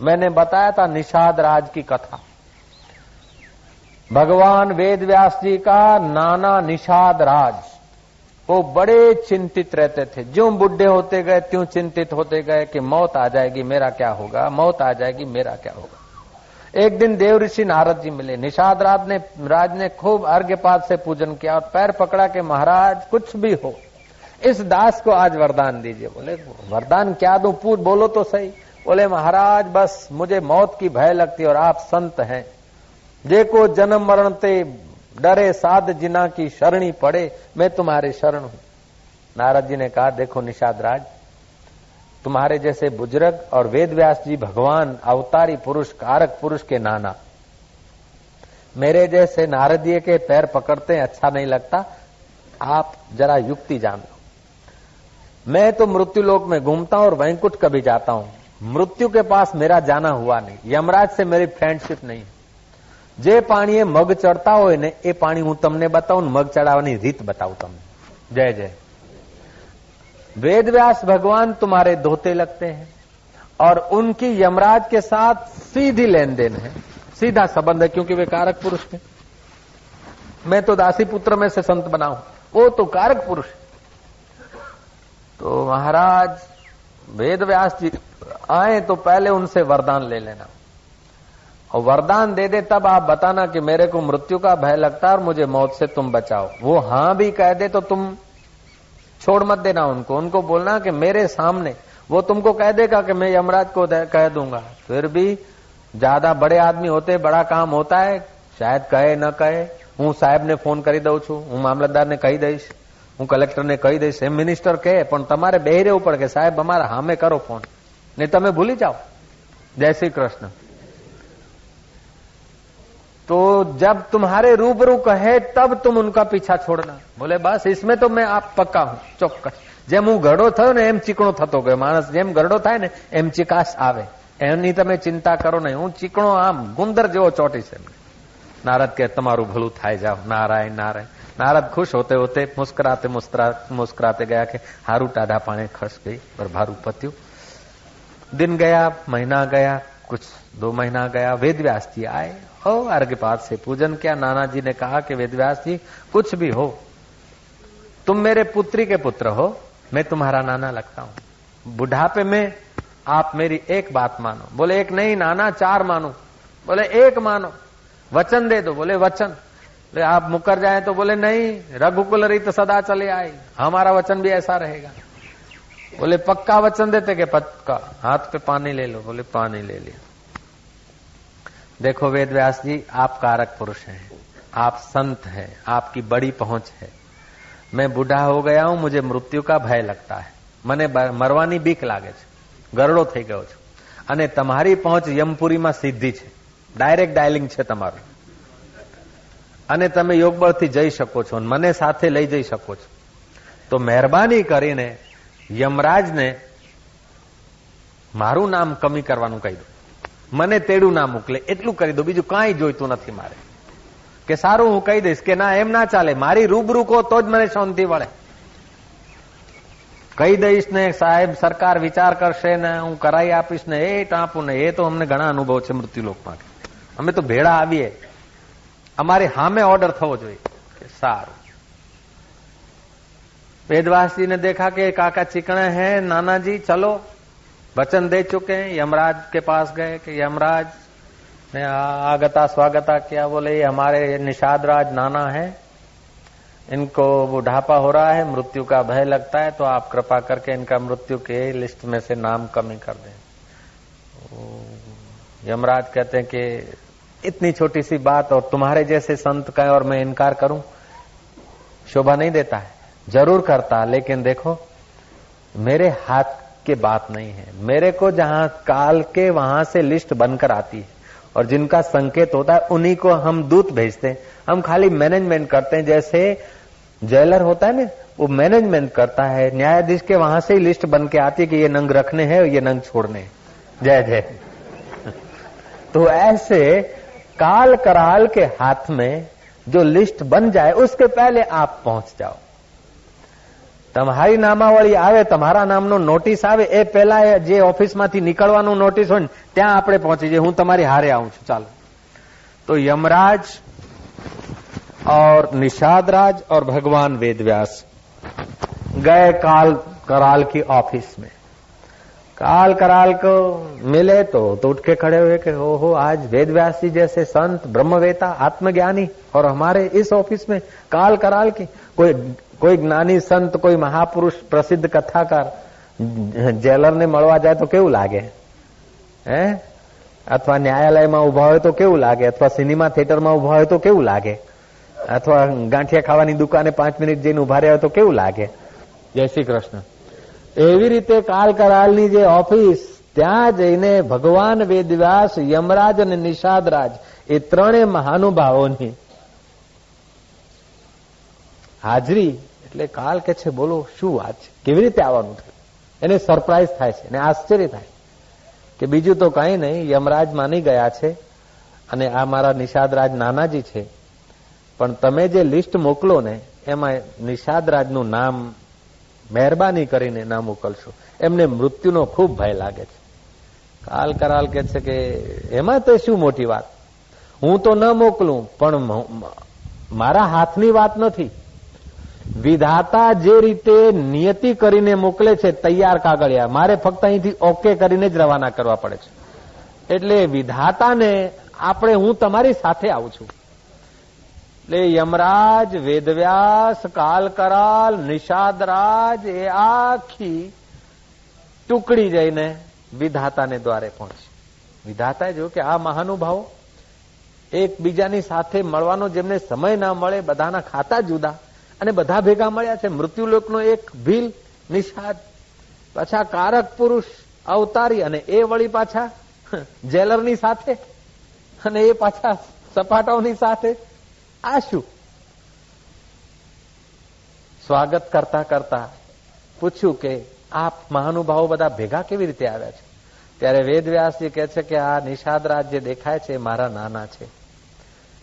मैंने बताया था निषाद राज की कथा। भगवान वेद व्यास जी का नाना निषाद राज। वो बड़े चिंतित रहते थे। जो बुढ़े होते गए, त्यों चिंतित होते गए कि मौत आ जाएगी, मेरा क्या होगा? मौत आ जाएगी, मेरा क्या होगा? एक दिन देव ऋषि नारद जी मिले। निषाद राज ने राज ने खूब अर्घ्यपात से पूजन किया और पैर पकड़ा के महाराज, कुछ भी हो, इस दास को आज वरदान दीजिए। बोले, वरदान क्या दू? पूछ बोलो तो सही। बोले, महाराज, बस मुझे मौत की भय लगती और आप संत हैं। देखो जन्म मरण ते डरे साध जिना की शरणी पड़े, मैं तुम्हारे शरण हूँ। नारद जी ने कहा, देखो निषाद राज तुम्हारे जैसे बुज़ुर्ग और वेद व्यास जी भगवान, अवतारी पुरुष, कारक पुरुष के नाना। मेरे जैसे नारदीय के पैर पकड़ते अच्छा नहीं लगता। आप जरा युक्ति जान लो। मैं तो मृत्यु लोक में घूमता हूँ और वैंकुट कभी जाता हूँ। मृत्यु के पास मेरा जाना हुआ नहीं यमराज से मेरी फ्रेंडशिप नहीं है જે પાણીએ મગ ચડતા હોય ને એ પાણી હું તમને બતાવું મગ ચડાવવાની રીત બતાવું તમને जय जय वेद व्यास भगवान तुम्हारे धोते लगते हैं और उनकी यमराज के साथ सीधी लेन देन है सीधा संबंध है क्योंकि वे कारक पुरुष हैं मैं तो दासी पुत्र में से संत बनाऊ वो तो कारक पुरुष तो महाराज वेद व्यास जी आए तो पहले उनसे वरदान ले लेना और वरदान दे दे तब आप बताना कि मेरे को मृत्यु का भय लगता है और मुझे मौत से तुम बचाओ वो हां भी कह दे तो तुम छोड़ मत देना उनको उनको बोलना कि मेरे सामने वो तुमको कह देगा कि मैं यमराज को कह दूंगा फिर भी ज्यादा बड़े आदमी होते बड़ा काम होता है शायद कहे न कहे હું સાહેબને ફોન કરી દઉં છું હું મામલતદારને કહી દઈશ હું કલેક્ટરને કહી દઈશ એમ મિનિસ્ટર કહે પણ તમારે બે રહેવું પડે કે સાહેબ અમારા હામે કરો ફોન ને તમે ભૂલી જાઓ જય શ્રી કૃષ્ણ तो जब तुम्हारे रूबरू कहे तब तुम उनका पीछा छोड़ना बोले बस इसमें तो मैं आप पक्का हूं ચોક્કસ જેમ હું ગરડો થયો ને એમ ચીકણો થતો ગયો માણસ જેમ ગરડો થાય ને એમ ચિકાસ આવે એની તમે ચિંતા કરો નહીં હું ચીકણો આમ ગુંદર જેવો ચોટી છે નારદ કે તમારું ભલું થાય જાઓ નારાયણ નારાયણ नारद खुश होते होते मुस्कुराते मुस्कुराते गया कि हारू टाढ़ा पाने खस गई, पर भारू पत्यु। दिन गया, महीना गया, कुछ दो महीना गया वेद व्यास जी आए। हो अर्घ्यपात से पूजन किया। नाना जी ने कहा कि वेद व्यास जी कुछ भी हो, तुम मेरे पुत्री के पुत्र हो, मैं तुम्हारा नाना लगता हूँ। बुढ़ापे में आप मेरी एक बात मानो। बोले, एक नहीं, नाना, चार मानो। बोले, एक मानो। वचन दे दो। बोले, वचन। बोले आप मुकर जाए तो बोले नहीं रघुकुल रीत सदा चले आए हमारा वचन भी ऐसा रहेगा बोले पक्का वचन देते कि पक्का हाथ पे पानी ले लो बोले पानी ले लिया देखो वेद व्यास जी आप कारक पुरुष हैं आप संत हैं आपकी बड़ी पहुंच है मैं बूढ़ा हो गया हूं मुझे मृत्यु का भय लगता है મને મરવાની બીક લાગે છે ગરડો થઈ ગયો છું અને તમારી પહોંચ યમપુરીમાં સીધી છે ડાયરેક્ટ ડાયલિંગ છે તમારું અને તમે યોગબળથી જઈ શકો છો મને સાથે લઈ જઈ શકો છો તો મહેરબાની કરીને યમરાજને મારું નામ કમી કરવાનું કહી દો મને તેડું ના મોકલે એટલું કરી દો બીજું કાંઈ જોઈતું નથી મારે કે સારું હું કહી દઈશ કે ના એમ ના ચાલે મારી રૂબરૂ કહો તો જ મને શાંતિ વળે કહી દઈશ ને સાહેબ સરકાર વિચાર કરશે ને હું કરાઈ આપીશ ને એ ટાંપું ને એ તો અમને ઘણા અનુભવ છે મૃત્યુલોકમાં અમે તો ભેળા આવીએ અમારે હામે ઓર્ડર થવો જોઈએ સારું वेदवास जी ने देखा कि काका चिकने हैं नाना जी चलो वचन दे चुके हैं यमराज के पास गए कि यमराज ने आगता स्वागता किया बोले ये हमारे निषाद राज नाना है इनको बुढ़ापा हो रहा है मृत्यु का भय लगता है तो आप कृपा करके इनका मृत्यु के लिस्ट में से नाम कमी कर दें यमराज कहते हैं कि इतनी छोटी सी बात और तुम्हारे जैसे संत का और मैं इनकार करूँ? शोभा नहीं देता है। ज़रूर करता, लेकिन देखो, मेरे हाथ की बात नहीं है। मेरे को जहाँ काल के वहाँ से लिस्ट बनकर आती है, और जिनका संकेत होता है, उन्हीं को हम दूत भेजते हैं। हम खाली मैनेजमेंट करते हैं, जैसे जेलर होता है ना, वो मैनेजमेंट करता है। न्यायाधीश के वहाँ से ही लिस्ट बन के आती है कि ये नंग रखने हैं ये नंग छोड़ने जय जय। तो ऐसे काल कराल के हाथ में जो लिस्ट बन जाए उसके पहले आप पहुंच जाओ તમારી નામાવળી આવે તમારા નામનો નોટિસ આવે એ પહેલા જે ઓફિસમાંથી નીકળવાનું નોટિસ હોય ને ત્યાં આપણે પહોંચી જઈએ હું તમારી હારે આવું છું ચાલો તો યમરાજ और निषाद राज और भगवान वेदव्यास गए काल कराल की ऑफिस में काल कराल को मिले तो तो उठ के खड़े हुए कि हो हो आज वेदव्यास जी जैसे संत ब्रह्मवेता आत्मज्ञानी और हमारे इस ऑफिस में काल कराल की कोई કોઈ જ્ઞાની સંત કોઈ મહાપુરુષ પ્રસિદ્ધ કથાકાર જેલરને મળવા જાય તો કેવું લાગે હે અથવા ન્યાયાલયમાં ઉભા હોય તો કેવું લાગે અથવા સિનેમા થિયેટરમાં ઉભા હોય તો કેવું લાગે અથવા ગાંઠિયા ખાવાની દુકાને પાંચ મિનિટ જઈને ઉભા રહ્યા હોય તો કેવું લાગે જય શ્રી કૃષ્ણ એવી રીતે કાલ કરાલની જે ઓફિસ, ત્યાં જઈને ભગવાન વેદવ્યાસ, યમરાજ અને નિષાદરાજ, એ ત્રણેય મહાનુભાવોની હાજરી. એટલે કાલ કે છે, બોલો, શું વાત છે? કેવી રીતે આવવાનું થયું? એને સરપ્રાઇઝ થાય છે અને આશ્ચર્ય થાય કે બીજું તો કઈ નહીં, યમરાજ માની ગયા છે અને આ મારા નિષાદરાજ નાનાજી છે. પણ તમે જે લિસ્ટ મોકલો ને, એમાં નિષાદરાજનું નામ મહેરબાની કરીને ના મોકલશો. એમને મૃત્યુનો ખૂબ ભય લાગે છે. કાલ કરાલ કે છે કે, એમાં તો શું મોટી વાત? હું તો ન મોકલું, પણ મારા હાથની વાત નથી. વિધાતા જે રીતે નિયતિ કરીને મોકલે છે, તૈયાર કાગળિયા, મારે ફક્ત અહીંથી ઓકે કરીને જ રવાના કરવા પડે છે. એટલે વિધાતાને આપણે હું તમારી સાથે આવું છું. એટલે યમરાજ વેદવ્યાસ કાલકરાલ નિષાદરાજ, એ આખી ટુકડી જઈને વિધાતાને દ્વારે પહોંચી. વિધાતાએ જોયું કે આ મહાનુભાવો એકબીજાની સાથે મળવાનો જેમને સમય ના મળે, બધાના ખાતા જુદા અને બધા ભેગા મળ્યા છે. મૃત્યુલોકનો એક ભીલ, નિષાદ. પાછા કારક પુરુષ, અવતારી અને એ વળી પાછા જેલરની સાથે અને એ પાછા સપાટાઓની સાથે આ શું સ્વાગત કરતા કરતા પૂછ્યું કે આ મહાનુભાવો બધા ભેગા કેવી રીતે આવ્યા છે ત્યારે વેદવ્યાસજી કહે છે કે આ નિષાદરાજ જે દેખાય છે મારા નાના છે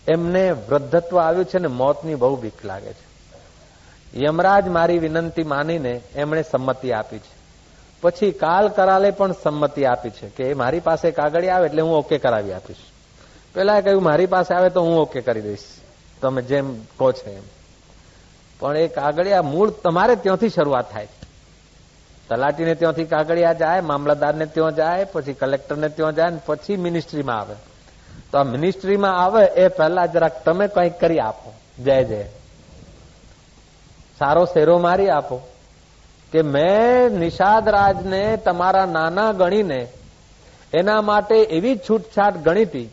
એમને વૃદ્ધત્વ આવ્યું છે ને મોતની બહુ બીક લાગે છે. યમરાજ મારી વિનંતી માનીને એમણે સંમતિ આપી છે. પછી કાલ કરાલે પણ સંમતિ આપી છે કે મારી પાસે કાગળી આવે એટલે હું ઓકે કરાવી આપીશ. પેલા કહ્યું, મારી પાસે આવે તો હું ઓકે કરી દઈશ. તમે જેમ કહો છો એમ. પણ એ કાગળિયા મૂળ તમારે ત્યાંથી શરૂઆત થાય તલાટીને ત્યાંથી કાગળિયા જાય, મામલતદારને ત્યાં જાય, પછી કલેક્ટરને ત્યાં જાય ને પછી મિનિસ્ટ્રીમાં આવે. તો આ મિનિસ્ટ્રીમાં આવે એ પહેલા જરાક તમે કંઈક કરી આપો. જય જય. સારો શેરો મારી આપો. કે મેં નિષાદ રાજને તમારા નાના ગણીને એના માટે એવી છૂટછાટ ગણી હતી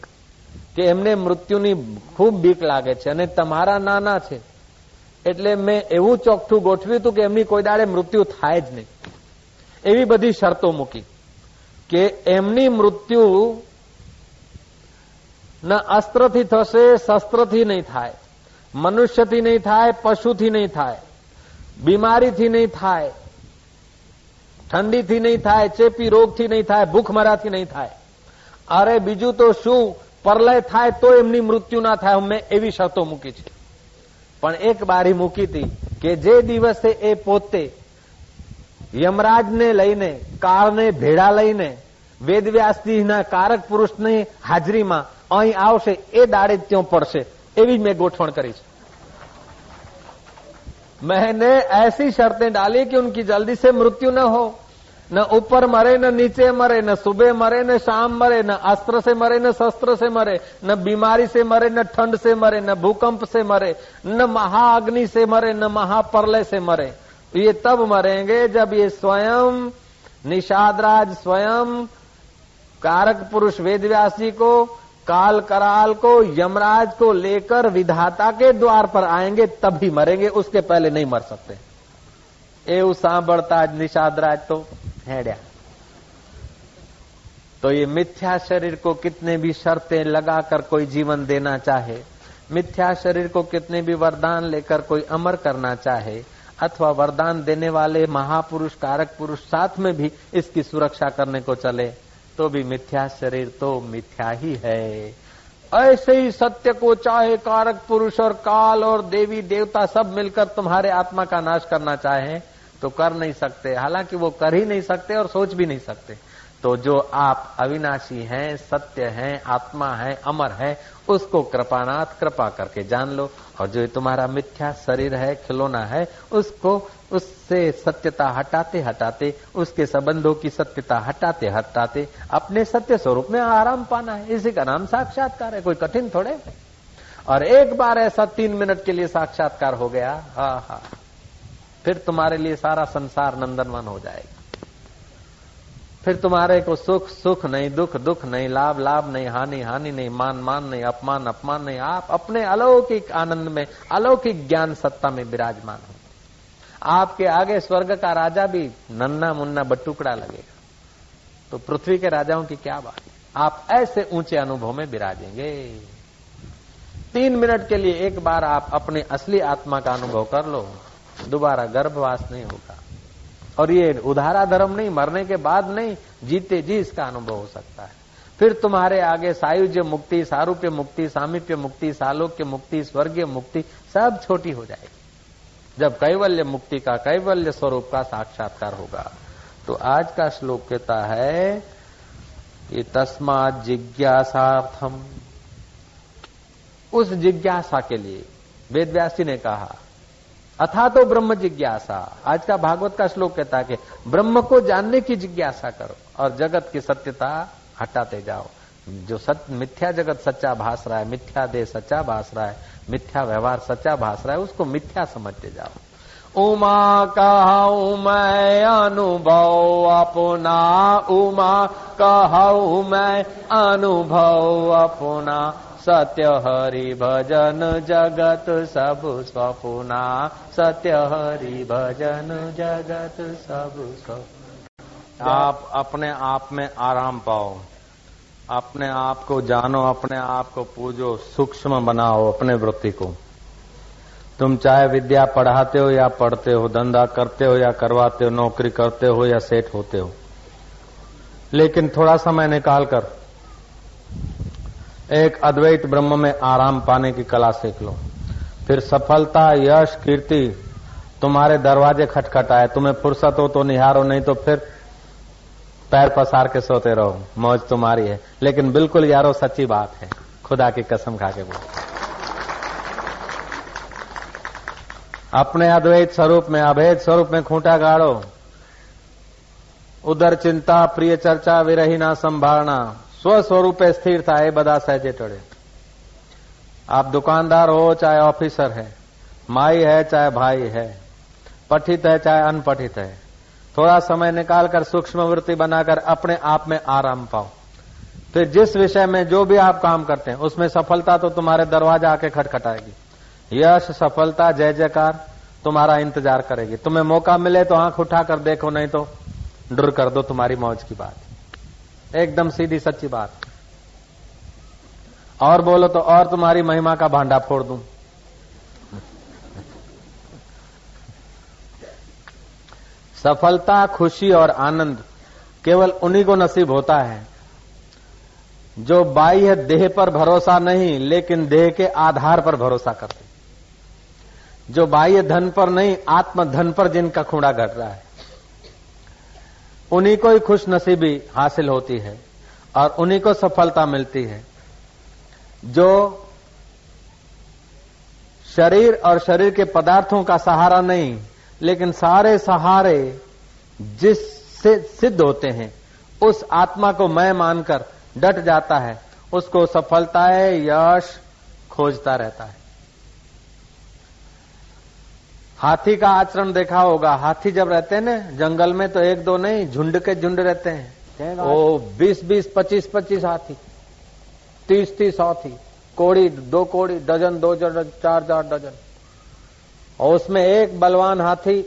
કે એમને મૃત્યુની ખૂબ બીક લાગે છે અને તમારા નાના છે. એટલે મેં એવું ચોખ્ઠું ગોઠવ્યું હતું કે એમની કોઈ દાડે મૃત્યુ થાય જ નહીં. એવી બધી શરતો મૂકી કે એમની મૃત્યુ ના અસ્ત્રથી થશે, શસ્ત્રથી નહીં થાય. મનુષ્યથી નહીં થાય, પશુથી નહીં થાય. બીમારીથી નહીં થાય. ઠંડીથી નહીં થાય, ચેપી રોગથી નહીં થાય ભૂખમરાથી નહીં થાય. અરે બીજું તો શું? પરલય થાય તો એમની મૃત્યુ ના થાય મેં એવી શરતો મૂકી છે પણ એક બારી મૂકી હતી કે જે દિવસે એ પોતે યમરાજને લઈને કાળને ભેડા લઈને વેદવ્યાસજીના કારક પુરુષની હાજરીમાં અહીં આવશે એ દાડે ત્યાં પડશે એવી જ મેં ગોઠવણ કરી છે मैंने ऐसी शर्तें डाली कि उनकी जल्दी से मृत्यु न हो न ऊपर मरे न नीचे मरे न सुबह मरे न शाम मरे न अस्त्र से मरे न शस्त्र से मरे न बीमारी से मरे न ठंड से मरे न भूकंप से मरे न महाअग्नि से मरे न महाप्रलय से मरे ये तब मरेंगे जब ये स्वयं निषादराज स्वयं कारक पुरुष वेदव्यास जी को काल कराल को यमराज को लेकर विधाता के द्वार पर आएंगे तभी मरेंगे उसके पहले नहीं मर सकते એવું સાંભળતા જ નિષાદરાજ तो हेड्या तो ये मिथ्या शरीर को कितने भी शर्तें लगाकर कोई जीवन देना चाहे, मिथ्या शरीर को कितने भी वरदान लेकर कोई अमर करना चाहे, अथवा वरदान देने वाले महापुरुष, कारक पुरुष साथ में भी इसकी सुरक्षा करने को चले तो भी मिथ्या शरीर तो मिथ्या ही है। ऐसे ही सत्य को चाहे कारक पुरुष और काल और देवी देवता सब मिलकर तुम्हारे आत्मा का नाश करना चाहे तो कर नहीं सकते। हालाँकि वो कर ही नहीं सकते और सोच भी नहीं सकते। तो जो आप अविनाशी हैं, सत्य हैं, आत्मा है, अमर है, उसको कृपानाथ, कृपा करके जान लो। और जो तुम्हारा मिथ्या शरीर है, खिलौना है, उसको, उससे सत्यता हटाते हटाते, उसके संबंधों की सत्यता हटाते हटाते, अपने सत्य स्वरूप में आराम पाना है। इसी का नाम साक्षात्कार है। कोई कठिन थोड़े। और एक बार ऐसा तीन मिनट के लिए साक्षात्कार हो गया। हा हा। फिर तुम्हारे लिए सारा संसार नंदनवन हो जाएगा। फिर तुम्हारे को सुख सुख नहीं, दुख दुख नहीं, लाभ लाभ नहीं, हानि हानि नहीं, मान मान नहीं, अपमान अपमान नहीं, आप अपने अलौकिक आनंद में, अलौकिक ज्ञान सत्ता में विराजमान हो। आपके आगे स्वर्ग का राजा भी नन्ना मुन्ना बटुकड़ा लगेगा। तो पृथ्वी के राजाओं की क्या बात? आप ऐसे ऊँचे अनुभव में विराजेंगे। तीन मिनट के लिए एक बार आप अपने असली आत्मा का अनुभव कर लो। दोबारा गर्भवास नहीं होगा। और ये उधारा धर्म नहीं, मरने के बाद नहीं, जीते जी इसका अनुभव हो सकता है। फिर तुम्हारे आगे सायुज्य मुक्ति, सारूप्य मुक्ति, सामीप्य मुक्ति, सालोक्य मुक्ति, स्वर्गीय मुक्ति, सब छोटी हो जाएगी। जब कैवल्य मुक्ति का कैवल्य स्वरूप का साक्षात्कार होगा तो आज का श्लोक कहता है कि तस्मात जिज्ञासार्थम। उस जिज्ञासा के लिए वेदव्यासी ने कहा अथा तो ब्रह्म जिज्ञासा। आज का भागवत का श्लोक कहता है कि ब्रह्म को जानने की जिज्ञासा करो और जगत की सत्यता हटाते जाओ। जो सत्य मिथ्या जगत सच्चा भास रहा है, मिथ्या देह सच्चा भास रहा है, मिथ्या व्यवहार सच्चा भास रहा है, उसको मिथ्या समझते जाओ। उमा कहू मैं अनुभव, अपना उमा कहू मैं अनुभव, अपना सत्य हरि भजन जगत सब स्वपुना। सत्य हरि भजन जगत सब स्वपुना आप अपने आप में आराम पाओ। अपने आप को जानो, अपने आप को पूजो, सूक्ष्म बनाओ अपने वृत्ति को। तुम चाहे विद्या पढ़ाते हो या पढ़ते हो, धंधा करते हो या करवाते हो, नौकरी करते हो या सेठ होते हो। लेकिन थोड़ा समय निकाल कर एक अद्वैत ब्रह्म में आराम पाने की कला सीख लो। फिर सफलता, यश, कीर्ति तुम्हारे दरवाजे खटखटाए। तुम्हें फुर्सत हो तो निहारो, नहीं तो फिर पैर पसार के सोते रहो। मौज तुम्हारी है। लेकिन बिल्कुल यारो, सच्ची बात है। खुदा की कसम खा के बोल। अपने अद्वैत स्वरूप में, अभेद स्वरूप में खूंटा गाड़ो। उधर चिंता, प्रिय चर्चा, विरही ना संभालना। स्व स्वरूप स्थिर था ये बदा सहजे टड़े आप दुकानदार हो, चाहे ऑफिसर है, माई है, चाहे भाई है, पठित है, चाहे अनपठित है, थोड़ा समय निकालकर सूक्ष्म वृत्ति बनाकर अपने आप में आराम पाओ। फिर जिस विषय में जो भी आप काम करते हैं, उसमें सफलता तो तुम्हारे दरवाज़ा आके खटखटाएगी। यश, सफलता, जय जयकार, तुम्हारा इंतज़ार करेगी। तुम्हें मौका मिले तो आँख उठाकर देखो, नहीं तो डर कर दो तुम्हारी मौज की बात। एकदम सीधी सच्ची बात। और बोलो तो और तुम्हारी महिमा का भांडा फोड़ दूँ। सफलता, खुशी और आनंद केवल उन्हीं को नसीब होता है जो बाह्य देह पर भरोसा नहीं, लेकिन देह के आधार पर भरोसा करते। जो बाह्य धन पर नहीं आत्म धन पर जिनका खूड़ा घट रहा है। उन्हीं को ही खुश नसीबी हासिल होती है और उन्हीं को सफलता मिलती है। जो शरीर और शरीर के पदार्थों का सहारा नहीं, लेकिन सारे सहारे जिससे सिद्ध होते हैं, उस आत्मा को मैं मानकर डट जाता है, उसको सफलता है यश खोजता रहता है। हाथी का आचरण देखा होगा। हाथी जब रहते हैं ना जंगल में तो एक दो नहीं झुंड के झुंड रहते हैं। ओ बीस बीस पच्चीस पच्चीस हाथी। तीस तीस हाथी। कोड़ी दो कोड़ी डजन दो डजन चार चार डजन। और उसमें एक बलवान हाथी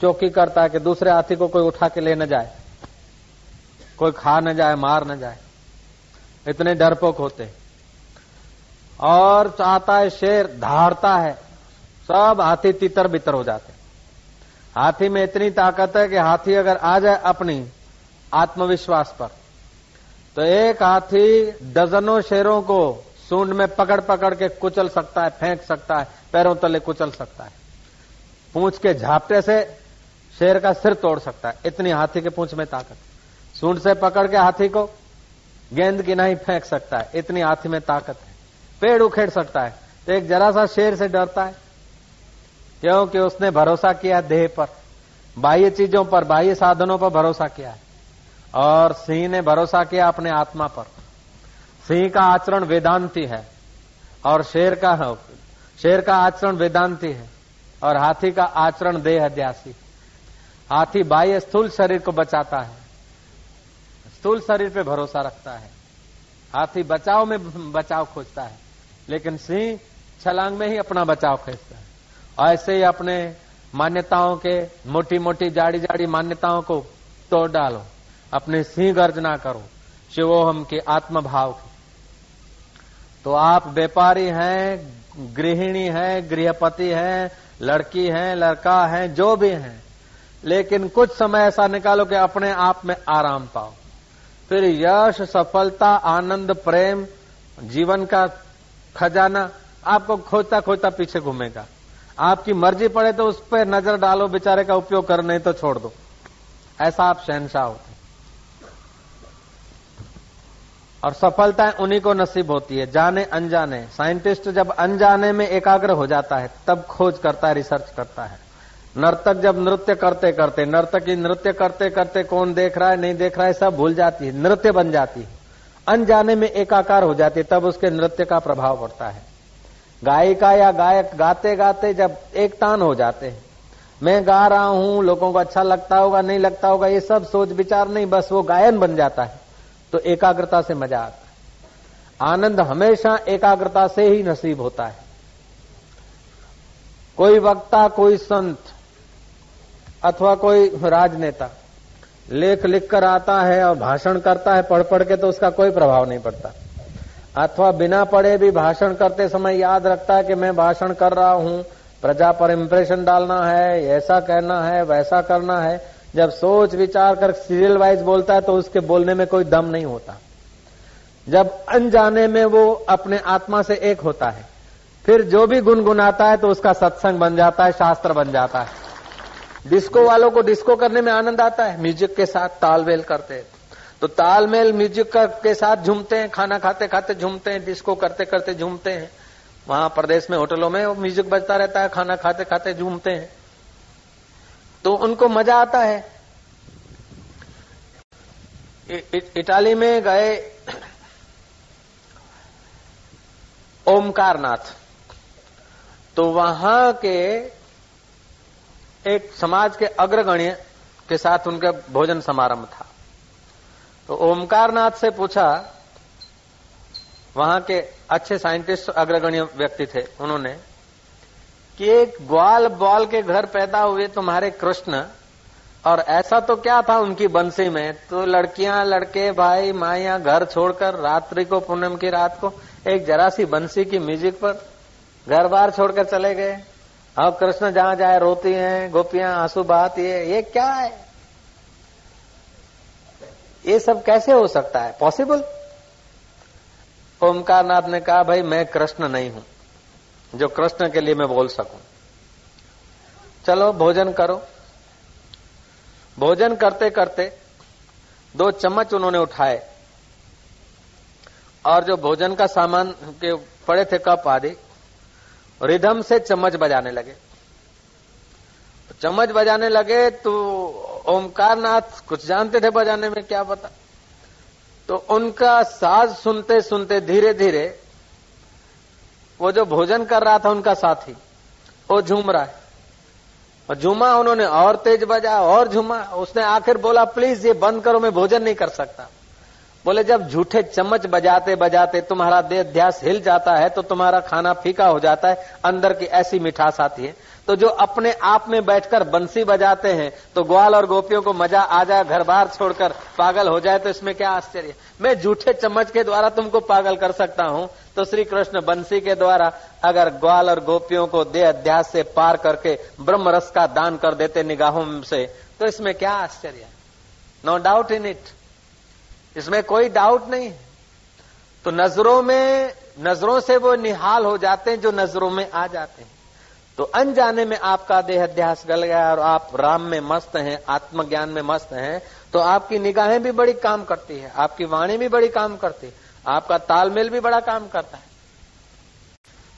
चौकी करता है कि दूसरे हाथी को कोई उठा के ले न जाए। कोई खा न जाए मार न जाए। इतने डरपोक होते। और चाहता है शेर धारता है। सब हाथी तितर बितर हो जाते हाथी में इतनी ताकत है कि हाथी अगर आ जाए अपनी आत्मविश्वास पर तो एक हाथी डजनों शेरों को सूंड में पकड़ पकड़ के कुचल सकता है, फेंक सकता है, पैरों तले कुचल सकता है। पूछ के झापटे से शेर का सिर तोड़ सकता है। इतनी हाथी के पूंछ में ताकत। सूंड से पकड़ के हाथी को गेंद की नहीं फेंक सकता है। इतनी हाथी में ताकत है। पेड़ उखेड़ सकता है। तो एक जरा सा शेर से डरता है। क्योंकि उसने भरोसा किया देह पर, बाह्य चीज़ों पर, बाह्य साधनों पर भरोसा किया है। और सिंह ने भरोसा किया अपने आत्मा पर। सिंह का आचरण वेदांति है, और शेर का शेर का आचरण वेदांति है, और हाथी का आचरण देह अध्यासी। हाथी बाह्य स्थूल शरीर को बचाता है, स्थूल शरीर पे भरोसा रखता है। हाथी बचाव में बचाव खोजता है, लेकिन सिंह छलांग में ही अपना बचाव खोजता है। ऐसे ही अपने मान्यताओं के मोटी मोटी जाड़ी जाड़ी मान्यताओं को तोड़ डालो। अपने सिंह गर्जना करो, शिवोहम के आत्मभाव की। तो आप व्यापारी हैं, गृहिणी हैं, गृहपति हैं, लड़की हैं, लड़का है, जो भी हैं, लेकिन कुछ समय ऐसा निकालो कि अपने आप में आराम पाओ। फिर यश, सफलता, आनंद, प्रेम, जीवन का खजाना आपको खोजता खोजता पीछे घूमेगा। आपकी मर्ज़ी पड़े तो उस पर नज़र डालो, बेचारे का उपयोग कर, नहीं तो छोड़ दो। ऐसा आप शहनशाह होते और सफलताएँ उन्हीं को नसीब होती है, जाने अनजाने। साइंटिस्ट जब अनजाने में एकाग्र हो जाता है, तब खोज करता है, रिसर्च करता है। नर्तक जब नृत्य करते करते, नर्तकी नृत्य करते करते कौन देख रहा है, नहीं देख रहा है, सब भूल जाती है, नृत्य बन जाती है। अनजाने में एकाकार हो जाती है, तब उसके नृत्य का प्रभाव पड़ता है। गायिका या गायक गाते गाते जब एक तान हो जाते हैं। मैं गा रहा हूँ, लोगों को अच्छा लगता होगा, नहीं लगता होगा, ये सब सोच विचार नहीं, बस वो गायन बन जाता है। तो एकाग्रता से मज़ा आता है। आनंद हमेशा एकाग्रता से ही नसीब होता है। कोई वक्ता, कोई संत, अथवा कोई राजनेता, लेख लिख कर आता है और भाषण करता है पढ़ पढ़ के तो उसका कोई प्रभाव नहीं पड़ता। अथवा बिना पढ़े भी भाषण करते समय याद रखता है कि मैं भाषण कर रहा हूँ। प्रजा पर इम्प्रेशन डालना है, ऐसा कहना है, वैसा करना है। जब सोच विचार कर सीरियल वाइज बोलता है तो उसके बोलने में कोई दम नहीं होता। जब अनजाने में वो अपने आत्मा से एक होता है, फिर जो भी गुनगुनाता है तो उसका सत्संग बन जाता है, शास्त्र बन जाता है। डिस्को वालों को डिस्को करने में आनंद आता है, म्यूज़िक के साथ तालमेल करते हैं। तो तालमेल म्यूज़िक के साथ झूमते हैं, खाना खाते खाते झूमते हैं, डिस्को करते करते झूमते हैं। वहाँ प्रदेश में होटलों में म्यूज़िक बजता रहता है, खाना खाते खाते झूमते हैं। तो उनको मज़ा आता है। इटाली में गए ओमकारनाथ। तो वहाँ के एक समाज के अग्रगण्य के साथ उनका भोजन समारंभ था। तो ओमकारनाथ से पूछा, वहाँ के अच्छे साइंटिस्ट अग्रगण्य व्यक्ति थे, उन्होंने, कि एक ग्वाल बॉल के घर पैदा हुए तुम्हारे कृष्ण, और ऐसा तो क्या था उनकी बंसी में? तो लड़कियाँ, लड़के, भाई माया घर छोड़कर रात्रि को, पूनम की रात को, एक जरा सी बंसी की म्यूज़िक पर घर बार छोड़कर चले गए। और कृष्ण जहाँ जाए, रोती हैं, गोपियाँ, आँसू बहाती है, ये क्या है? ये सब कैसे हो सकता है? पॉसिबल ओमकार नाथ ने कहा, भाई, मैं कृष्ण नहीं हूँ। जो कृष्ण के लिए मैं बोल सकूँ। चलो, भोजन करो। भोजन करते करते दो चम्मच उन्होंने उठाए। और जो भोजन का सामान के पड़े थे कप आदि रिधम से चम्मच बजाने लगे। चम्मच बजाने लगे तो ओमकार नाथ कुछ जानते थे बजाने में, क्या पता? तो उनका साज सुनते सुनते धीरे धीरे वो जो भोजन कर रहा था उनका साथी, वो झूम रहा है। और झूमा, उन्होंने और तेज बजा, और झूमा। उसने आखिर बोला, प्लीज़ ये बंद करो, मैं भोजन नहीं कर सकता। बोले, जब झूठे चम्मच बजाते बजाते तुम्हारा देह ध्यास हिल जाता है तो तुम्हारा खाना फीका हो जाता है, अंदर की ऐसी मिठास आती है। तो जो अपने आप में बैठकर बंसी बजाते हैं तो ग्वाल और गोपियों को मज़ा आ जाए घर बार छोड़कर, पागल हो जाए तो इसमें क्या आश्चर्य। मैं झूठे चम्मच के द्वारा तुमको पागल कर सकता हूँ। तो श्री कृष्ण बंसी के द्वारा अगर ग्वाल और गोपियों को देह अध्यास से पार करके ब्रह्म रस का दान कर देते निगाहों से तो इसमें क्या आश्चर्य? नो डाउट इन इट इसमें कोई डाउट नहीं। तो नज़रों में, नज़रों से वो निहाल हो जाते हैं जो नज़रों में आ जाते हैं। तो अनजाने में आपका देह अध्यास गल गया और आप राम में मस्त हैं, आत्मज्ञान में मस्त हैं तो आपकी निगाहें भी बड़ी काम करती है, आपकी वाणी भी बड़ी काम करती है, आपका तालमेल भी बड़ा काम करता है।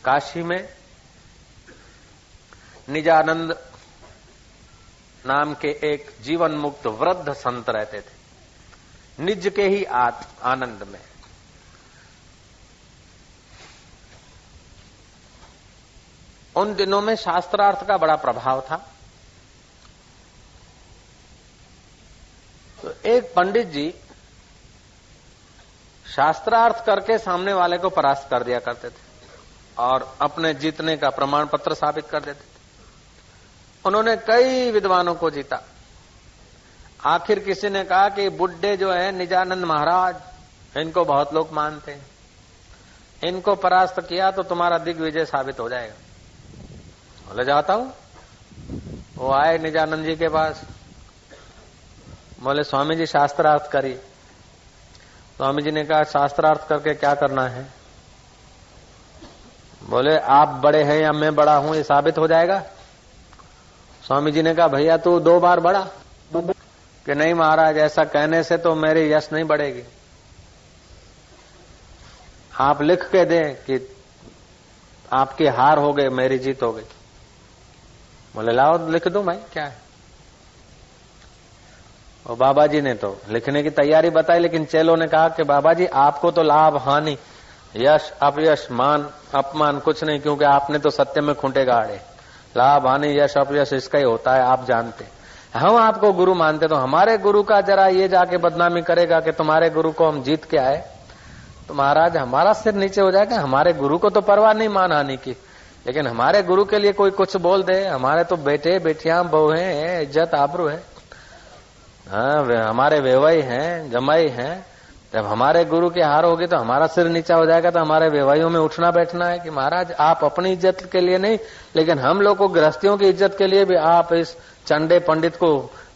काशी में निजानंद नाम के एक जीवन मुक्त वृद्ध संत रहते थे, निज के ही आनंद में। उन दिनों में शास्त्रार्थ का बड़ा प्रभाव था। तो एक पंडित जी शास्त्रार्थ करके सामने वाले को परास्त कर दिया करते थे और अपने जीतने का प्रमाण पत्र साबित कर देते थे। उन्होंने कई विद्वानों को जीता। आखिर किसी ने कहा कि बुड्ढे जो है, निजानंद महाराज, इनको बहुत लोग मानते हैं। इनको परास्त किया तो तुम्हारा दिग्विजय साबित हो जाएगा। बोले जाता हूँ। वो आए निजानंद जी के पास। बोले, स्वामी जी शास्त्रार्थ करिए। स्वामी जी ने कहा, शास्त्रार्थ करके क्या करना है? बोले, आप बड़े हैं या मैं बड़ा हूँ, ये साबित हो जाएगा। स्वामी जी ने कहा, भैया तू दो बार बड़ा। कि नहीं महाराज, ऐसा कहने से तो मेरी यश नहीं बढ़ेगी। आप लिख के दें कि आपकी हार हो गई, मेरी जीत हो गई। बोले, लाओ, लिख दू मैं क्या है? और बाबा जी ने तो लिखने की तैयारी बताई, लेकिन चेलो ने कहा कि बाबा जी आपको तो लाभ, हानि, यश, अपयश, मान, अपमान कुछ नहीं, क्योंकि आपने तो सत्य में खूंटे गाड़े। लाभ, हानि, यश, अपयश, इसका ही होता है, आप जानते हम आपको गुरु मानते तो हमारे गुरु का जरा ये जाके बदनामी करेगा कि तुम्हारे गुरु को हम जीत के आए। तो महाराज, हमारा सिर नीचे हो जाएगा, हमारे गुरु को तो परवाह नहीं, मान हानि की। लेकिन हमारे गुरु के लिए कोई कुछ बोल दे, हमारे तो बेटे, बेटिया, बहु है, इज़्ज़त आबरू है। हाँ हमारे वेवाई हैं, जमाई हैं। जब हमारे गुरु की हार होगी तो हमारा सिर नीचा हो जाएगा तो हमारे वेवाइयों में उठना बैठना है कि महाराज, आप अपनी इज़्ज़त के लिए नहीं, लेकिन हम लोग को गृहस्थियों की इज़्ज़त के लिए भी आप इस चंडे पंडित को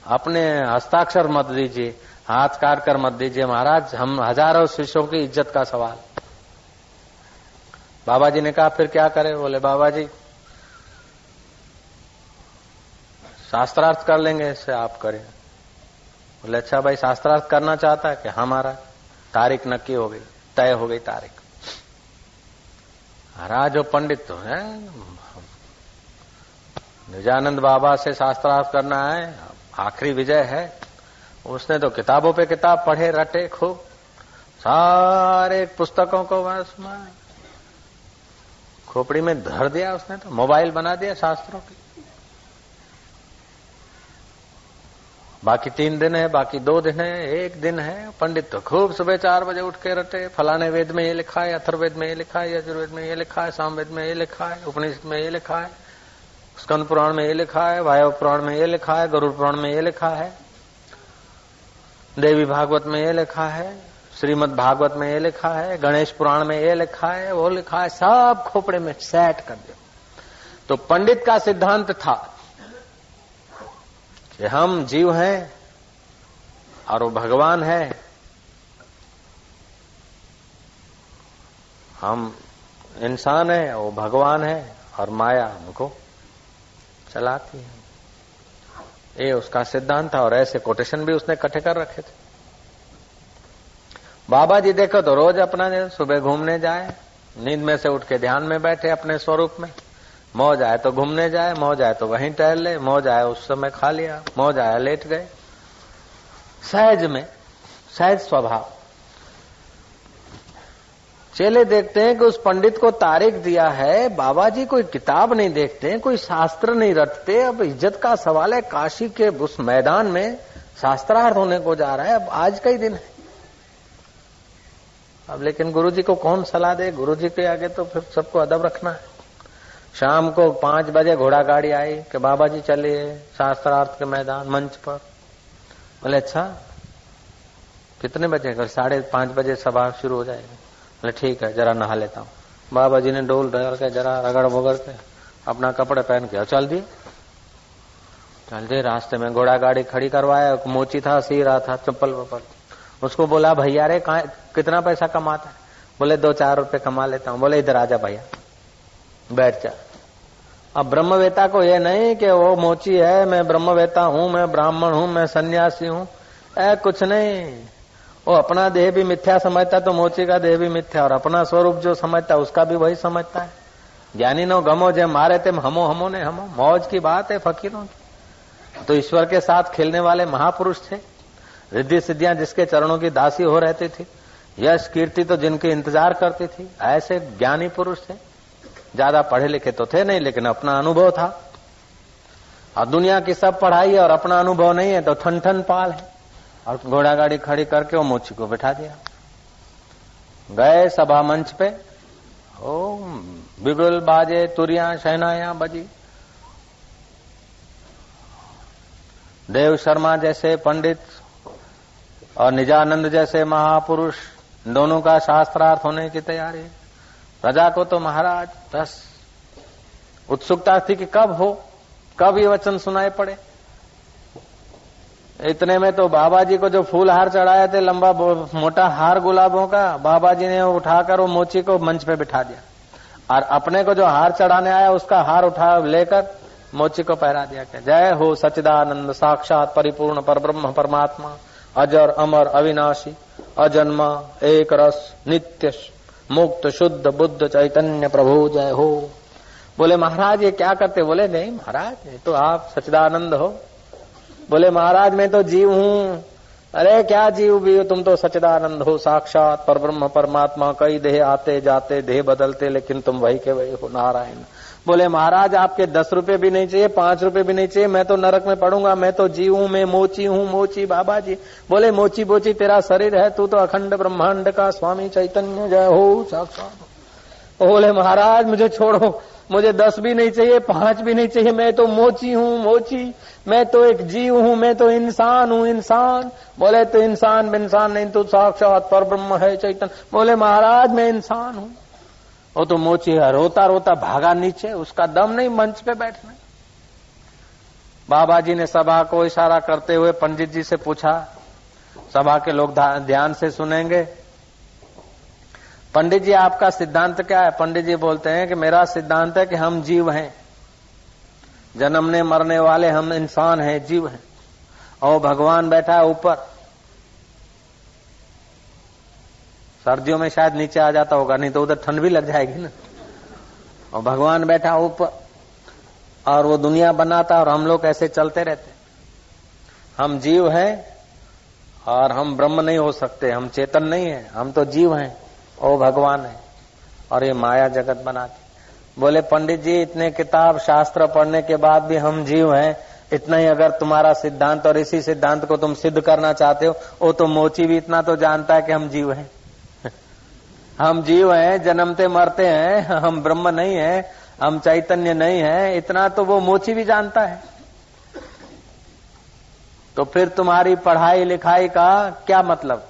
अपने हस्ताक्षर मत दीजिए, हाथ काट कर मत दीजिए महाराज, हम हज़ारों शिष्यों की इज़्ज़त का सवाल। बाबा जी ने कहा, फिर क्या करें? बोले बाबा जी शास्त्रार्थ कर लेंगे, इससे आप करें। बोले अच्छा भाई, शास्त्रार्थ करना चाहता है कि हमारा हाँ तारीख नक्की हो गई, तय हो गई तारीख। हरा जो पंडित तो है, निजानंद बाबा से शास्त्रार्थ करना है, आखिरी विजय है। उसने तो किताबों पे किताब पढ़े, रटे खूब, सारे पुस्तकों को बस खोपड़ी में धर दिया उसने तो मोबाइल बना दिया शास्त्रों की। बाकी तीन दिन है, बाकी दो दिन है, एक दिन है। पंडित तो खूब सुबह चार बजे उठ के रटे, फलाने वेद में ये लिखा है अथर्वेद में ये लिखा है, यजुर्वेद में ये लिखा है, सामवेद में ये लिखा है, उपनिषद में ये लिखा है, स्कंद पुराण में ये लिखा है वायु पुराण में ये लिखा है, गरुड़ पुराण में ये लिखा है, देवी भागवत में ये लिखा है। श्रीमद भागवत में ये लिखा है, गणेश पुराण में ये लिखा है, वो लिखा है, सब खोपड़े में सेट कर दो तो पंडित का सिद्धांत था कि हम जीव हैं और वो भगवान है। हम इंसान है, वो भगवान है और माया हमको चलाती है। ये उसका सिद्धांत था और ऐसे कोटेशन भी उसने इकट्ठे कर रखे थे। बाबा जी देखो तो रोज अपना सुबह घूमने जाए, नींद में से उठ के ध्यान में बैठे अपने स्वरूप में। मौज आए तो घूमने जाए, मौज आए तो वहीं टहल ले, मौज आए उस समय खा लिया, मौज आया लेट गए। सहज में, सहज स्वभाव। चेले देखते हैं कि उस पंडित को तारीख दिया है, बाबा जी कोई किताब नहीं देखते हैं कोई शास्त्र नहीं रटते, अब इज़्ज़त का सवाल है, काशी के उस मैदान में शास्त्रार्थ होने को जा रहा है, अब आज का ही दिन है। अब लेकिन गुरुजी को कौन सलाह दे? गुरुजी के आगे तो फिर सबको अदब रखना है। शाम को पाँच बजे घोड़ा गाड़ी आई कि बाबा जी चलिए शास्त्रार्थ के मैदान मंच पर। बोले अच्छा कितने बजे? साढ़े पाँच बजे सभा शुरू हो जाएगी। बोले, ठीक है, जरा नहा लेता हूँ। बाबा जी ने डोल डर के जरा रगड़ बगड़ के अपना कपड़े पहन के चल दिए चल दिए रास्ते में घोड़ा गाड़ी खड़ी करवाया, मोची था सी रहा था, चप्पल वप्पल। उसको बोला, भैया रे कितना पैसा कमाता है? बोले, दो चार रुपए कमा लेता हूँ। बोले, इधर आजा भैया, बैठ जा। अब ब्रह्मवेता को यह नहीं कि वो मोची है, मैं ब्रह्मवेता हूँ, मैं ब्राह्मण हूँ, मैं सन्यासी हूँ। ऐ, कुछ नहीं। वो अपना देह भी मिथ्या समझता तो मोची का देह भी मिथ्या, और अपना स्वरूप जो समझता, उसका भी वही समझता है। ज्ञानी नो गमो जय मारे थे हमो हमो ने हमो। मौज की बात है फकीरों की। तो ईश्वर के साथ खेलने वाले महापुरुष थे। रिद्धि सिद्धियाँ जिसके चरणों की दासी हो रहती थी यश कीर्ति तो जिनके इंतज़ार करती थी, ऐसे ज्ञानी पुरुष थे। ज़्यादा पढ़े लिखे तो थे नहीं, लेकिन अपना अनुभव था। और दुनिया की सब पढ़ाई और अपना अनुभव नहीं है तो ठन ठन पाल है। और घोड़ा गाड़ी खड़ी करके वो मोची को बैठा दिया। गए सभा मंच पे। ओ बिगुल बाजे, तुरिया, शहनाया बजी। देव शर्मा जैसे पंडित और निजानंद जैसे महापुरुष दोनों का शास्त्रार्थ होने की तैयारी। प्रजा को तो महाराज, बस। उत्सुकता थी कि कब हो, कब ये वचन सुनाए पड़े। इतने में तो बाबा जी को जो फूल हार चढ़ाए थे, लंबा मोटा हार गुलाबों का बाबा जी ने उठाकर वो मोची को मंच पे बिठा दिया। और अपने को जो हार चढ़ाने आया, उसका हार उठा लेकर मोची को पहरा दिया जय हो सचिदानंद साक्षात परिपूर्ण पर ब्रह्म परमात्मा। अजर, अमर, अविनाशी, अजन्मा एक रस नित्य मुक्त, शुद्ध, बुद्ध, चैतन्य, प्रभु, जय हो। बोले, महाराज, ये क्या करते? बोले, नहीं, महाराज तो आप सचिदानंद हो। बोले, महाराज, मैं तो जीव हूँ। अरे, क्या जीव भी तुम तो सचिदानंद हो, साक्षात पर ब्रह्म परमात्मा, कई देह आते जाते, देह बदलते, लेकिन तुम वही के वही हो, नारायण। बोले, महाराज, आपके दस रुपए भी नहीं चाहिए, पाँच रुपए भी नहीं चाहिए, मैं तो नरक में पढ़ूँगा मैं तो जीव हूँ मैं मोची हूँ, मोची बाबा जी बोले, मोची बोची, तेरा शरीर है, तू तो अखंड ब्रह्मांड का स्वामी चैतन्य, जय हो, साक्षात बोले, महाराज, मुझे छोड़ो, मुझे दस भी नहीं चाहिए, पाँच भी नहीं चाहिए, मैं तो मोची हूँ, मोची, मैं तो एक जीव हूँ, मैं तो इंसान हूँ, इंसान। बोले तो इंसान इंसान नहीं तो साक्षात पर ब्रह्म है, चैतन्य। बोले, महाराज, मैं इंसान हूँ। वो तो मोची है रोता रोता भागा नीचे, उसका दम नहीं मंच पे बैठने। बाबा जी ने सभा को इशारा करते हुए पंडित जी से पूछा, सभा के लोग ध्यान से सुनेंगे। पंडित जी, आपका सिद्धांत क्या है? पंडित जी बोलते हैं कि मेरा सिद्धांत है कि हम जीव हैं। जन्मने मरने वाले हम इंसान हैं, जीव हैं। और भगवान बैठा है ऊपर। सर्दियों में शायद नीचे आ जाता होगा, नहीं तो उधर ठंड भी लग जाएगी ना। और भगवान बैठा ऊपर और वो दुनिया बनाता और हम लोग ऐसे चलते रहते। हम जीव हैं और हम ब्रह्म नहीं हो सकते, हम चेतन नहीं है, हम तो जीव हैं, ओ भगवान है। और ये माया जगत बनाते। बोले, पंडित जी, इतने किताब शास्त्र पढ़ने के बाद भी हम जीव हैं, इतना ही अगर तुम्हारा सिद्धांत और इसी सिद्धांत को तुम सिद्ध करना चाहते हो, वो तो मोची भी इतना तो जानता है कि हम जीव हैं। हम जीव हैं जन्मते मरते हैं, हम ब्रह्म नहीं है, हम चैतन्य नहीं है, इतना तो वो मोची भी जानता है। तो फिर तुम्हारी पढ़ाई लिखाई का क्या मतलब?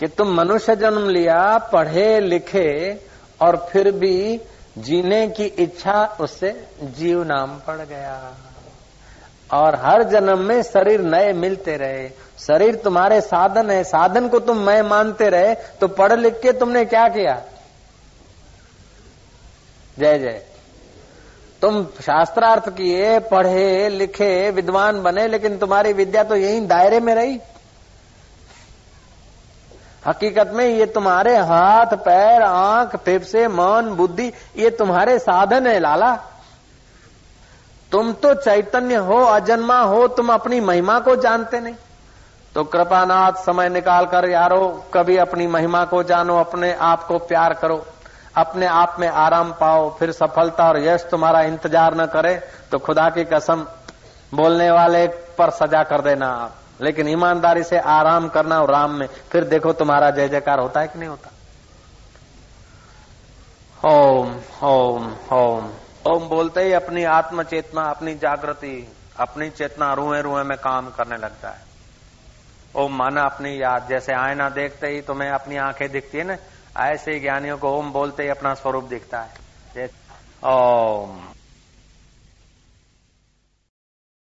कि तुम मनुष्य जन्म लिया, पढ़े, लिखे, और फिर भी जीने की इच्छा, उससे जीव नाम पड़ गया। और हर जन्म में शरीर नए मिलते रहे। शरीर तुम्हारे साधन है, साधन को तुम मैं मानते रहे तो पढ़ लिख के तुमने क्या किया? जय जय। तुम शास्त्रार्थ किए, पढ़े, लिखे, विद्वान बने, लेकिन तुम्हारी विद्या तो यही दायरे में रही। हकीकत में ये तुम्हारे हाथ, पैर, आँख, फेफसे, मन, बुद्धि, ये तुम्हारे साधन है, लाला। तुम तो चैतन्य हो, अजन्मा हो, तुम अपनी महिमा को जानते नहीं। तो कृपानाथ समय निकाल कर यारो, कभी अपनी महिमा को जानो, अपने आप को प्यार करो, अपने आप में आराम पाओ, फिर सफलता और यश तुम्हारा इंतज़ार न करे तो खुदा की कसम, बोलने वाले पर सजा कर देना आप। लेकिन ईमानदारी से आराम करना और राम में, फिर देखो तुम्हारा जय जयकार होता है कि नहीं होता। ओम ओम ओम। ओम बोलते ही अपनी आत्म चेतना अपनी जागृति, अपनी चेतना रुए रुए में काम करने लगता है ओम माना अपनी याद जैसे आयना देखते ही तुम्हें अपनी आँखें दिखती है ना? ऐसे ही ज्ञानियों को ओम बोलते ही अपना स्वरूप दिखता है। ओम।